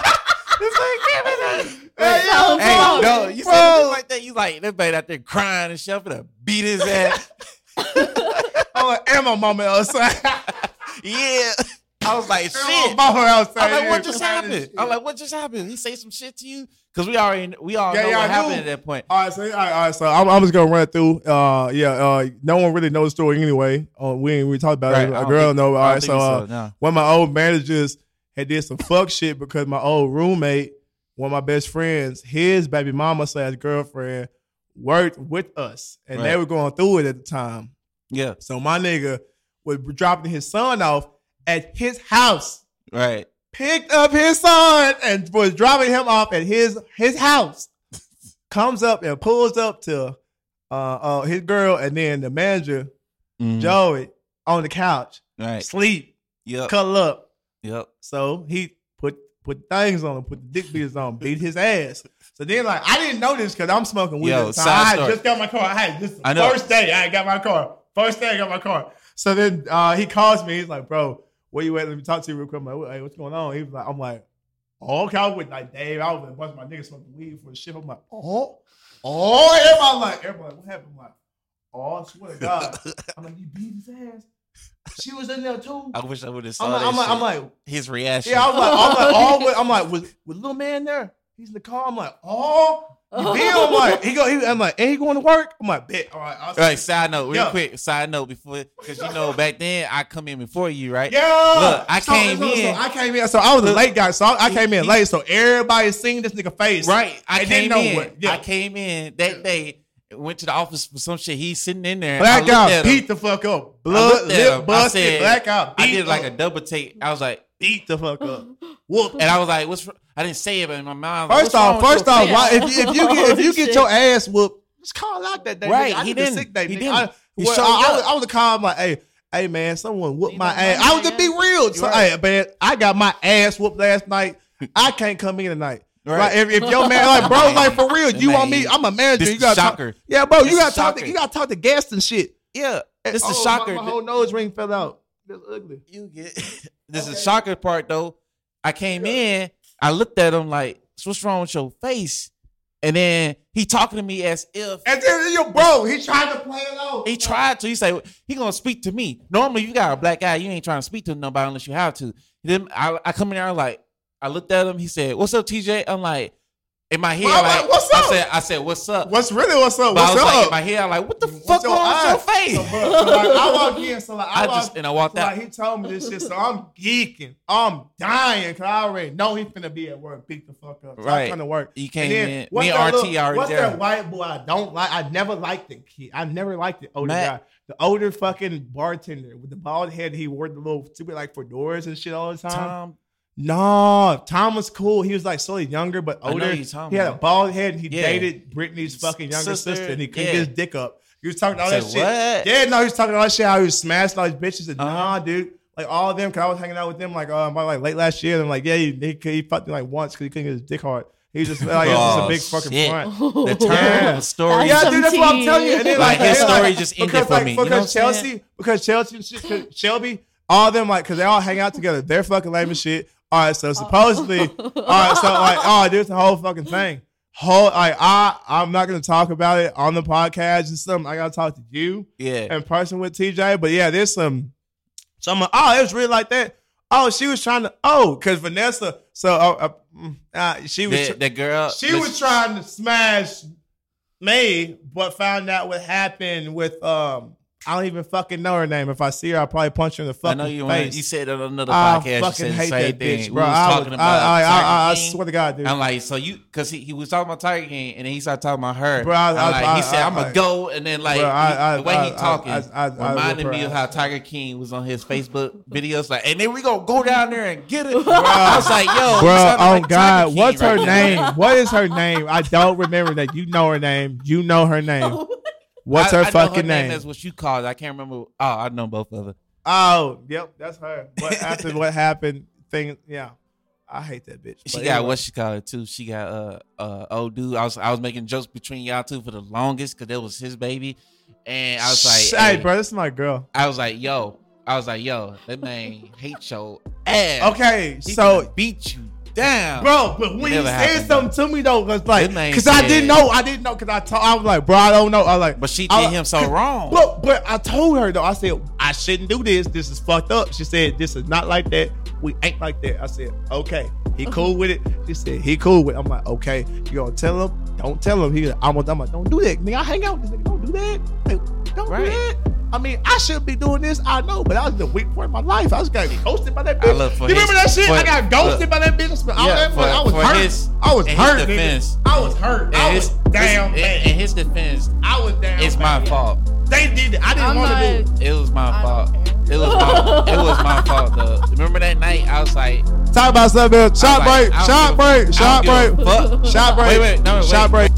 it's like. Hey, yo, Hey, no, you said like that. You like that man out there crying and shit, gonna beat his ass. [LAUGHS] I'm like, and my mama outside. [LAUGHS] yeah. I was like, shit. mama outside. I'm like, what just happened? I'm like, what just happened? He say some shit to you? Because we already we all Yeah, know yeah, what happened at that point. All right, so all right, all right, so I'm, I'm just gonna run through. Uh, yeah, uh, no one really knows the story anyway. Uh, we ain't we talked about Right, it. A girl think- know. I All right, so we uh, no. one of my old managers had did some fuck shit because my old roommate, one of my best friends, his baby mama slash girlfriend worked with us, and they were going through it at the time. Yeah, So my nigga was dropping his son off at his house. right. picked up his son and was dropping him off at his his house. Comes up and pulls up to uh, uh his girl and then the manager Mhm. Joey on the couch, Right. sleep, Yep. cuddle up. Yep. So he put put things on him, put the dick beaters on, beat his ass. So then like I didn't know this because I'm smoking weed. Yo, the I story. just got my car. I had this I know. first day I got my car. First day I got my car. So then uh, he calls me. He's like, "Bro, where you at? Let me talk to you real quick." I'm like, "Hey, what's going on?" He was like, "I'm like, oh, okay." I was with like Dave. I was with a bunch of my niggas smoking weed for the shit. I'm like, "Oh, oh." Everybody like, everybody, what happened? I'm like, "Oh, I swear to God." [LAUGHS] I'm like, "You beat his ass." She was in there too. I wish I would have saw I'm like, that I'm like. I'm like, his reaction. yeah, I'm like, I'm like, [LAUGHS] with, I'm like, was, was little man there? He's in the car. I'm like, oh, Then I'm like, he go, he, I'm like, and he going to work? I'm like, bet. All right, All right, side note, real Yeah. quick. Side note before, because you know back then I come in before you, right? Yeah. Look, I So- came so- so in. I came in. So I was a late guy. So I, I came in he- late. So everybody seen this nigga face. Right. I And came in. what- yeah. I came in that day. Went to the office for some shit. He's sitting in there. I Black looked him. beat the fuck up. Blood, looked at lip I busted. said- Black guy beat I did like a double take. I was like, beat the fuck up. [LAUGHS] Whoop. and I was like, "What's?" I didn't say it, but in my mind, I First off, first off, why, if you if you get if you [LAUGHS] get your ass whooped, just call out that day. Right, nigga. I he need a didn't. sick day. He nigga. didn't. I, He well, showed I, I, was, I was calm like, hey, hey man, someone whooped my ass. I was just be real. So, Right. hey, man, I got my ass whooped last night. I can't come in tonight. Right. Like if, if your man like bro like for real, you Man, want me? I'm a manager. this You gotta the talk, shocker. yeah, bro. This You gotta talk. To, you gotta talk to guests and shit. yeah, this is Oh, the shocker. My, my whole nose ring fell out. That's ugly. you get [LAUGHS] this is Okay. the shocker part though. I came in, I looked at him like, "So "What's wrong with your face?" And then he talking to me as if And then your bro, he tried to play it out. he tried to. He said he gonna speak to me. Normally, you got a black guy, you ain't trying to speak to nobody unless you have to. Then I, I come in there, I'm like, I looked at him. He said, "What's up, TJ?" I'm like, in my head, Well, like, "What's up?" I said, I said, "What's up?" What's really what's up? but I What's was up? like, in my head, I'm like, "What the What's fuck your wrong with your face?" So, bro, so, like, I walk in, so like I, I walk, just and I walked so, out. like, he told me this shit, so I'm geeking, I'm dying, cause I already know he finna be at work, beat the fuck up. So Right. I'm trying to work. You came then, in. Me and RT already What's there. that white boy I don't like? I never liked the kid. I never liked the older Matt. guy. The older fucking bartender with the bald head. He wore the little stupid like fedoras and shit all the time. Tom, No, Tom was cool. He was like slightly younger, but I know older. who He you're talking had a bald head. and He Yeah. dated Britney's fucking younger Sister, sister, and he couldn't yeah. get his dick up. He was talking all Said that shit. what? Yeah, no, he was talking all that shit. How he was smashing all these bitches. And Uh-huh. nah, dude, like all of them. Cause I was hanging out with them like uh, about like late last year. And I'm like, yeah, he, he, he fucked me like once because he couldn't get his dick hard. He was just like, it was Oh, just a big fucking shit. front. the [LAUGHS] turn Yeah. of the story. Yeah, dude, that's what I'm telling you. And then, Like, like, his story like, just ended because, for like, me. You know Because what I'm saying? Chelsea, because Chelsea, and Shelby, all of them, like, because they all hang out together. They're fucking lame as shit. All right, so supposedly, all right, so like, [LAUGHS] oh, there's the whole fucking thing. Whole, like, I, I'm not gonna talk about it on the podcast and something. I gotta talk to you Yeah. in person with TJ. But yeah, there's some, some. like, Oh, it was really like that. Oh, she was trying to. Oh, because Vanessa. So, uh, uh, mm, uh, she was. The, the girl. She the- was trying to smash me, but found out what happened with um. I don't even fucking know her name. If I see her, I'll probably punch her in the I fucking know you. Wanna, face. you said on another I podcast. You fucking the hate same that thing. bitch, we bro. was I, talking was, about. I, I, I, I, I swear to God, dude. I'm like, so you, because he, he was talking about Tiger King, and then he started talking about her. Bro, I- like, I- he said, I- "I'm gonna go," and then like Bro, I- I- the way I- he talking I- I- I reminded me of how. Tiger King was on his Facebook videos, like, and then we gonna go down there and get it. Bro. I was like, "Yo, Bro, oh like God, King what's her right name? What is her name? I don't remember that. You know her name. You know her name. [LAUGHS] What's I- her I fucking name? name? That's what you called. I can't remember. Oh, I know both of them. Oh, yep, that's her. But after what happened, thing, yeah, I hate that bitch. She But got anyway. what she called it too. She got uh uh old dude. I was I was making jokes between y'all two for the longest because that was his baby, and I was like, hey, hey, bro, this is my girl. I was like, yo, I was like, yo, that man [LAUGHS] hates your ass. Okay, He so beat you down, Bro, but when he never said happened, something to me though, cause like, This man cause I didn't know, I didn't know, cause I told, I was like, bro, I don't know. I was like, But she I- did him so wrong. But but I told her though, I said I shouldn't do this. This is fucked up. She said this is not like that. We ain't like that. I said okay. He cool with it. She said he cool with. it. I'm like okay. You gonna tell him? Don't tell him. He I'm, I'm like don't do that. Nigga, I hang out with this nigga. Don't do that. Like, don't Right. do that. I mean, I should be doing this. I know, but that was the weak point of my life. I just got ghosted by that bitch. I look for you remember his- that shit? for- I got ghosted look. by that bitch. I spent all Yeah, that for- I was hurt. his- I was in his hurt. defense- I was hurt. In I his, was down in, in his defense, I was down. it's my bad. fault. They did it. I didn't want to do it. It was my I fault. It was my it was my fault though. Remember that night? I was like, Talk about something. Shot I like, break. Shot break. Shot break. a fuck. Shot break. Wait, wait, no, wait. Shot break.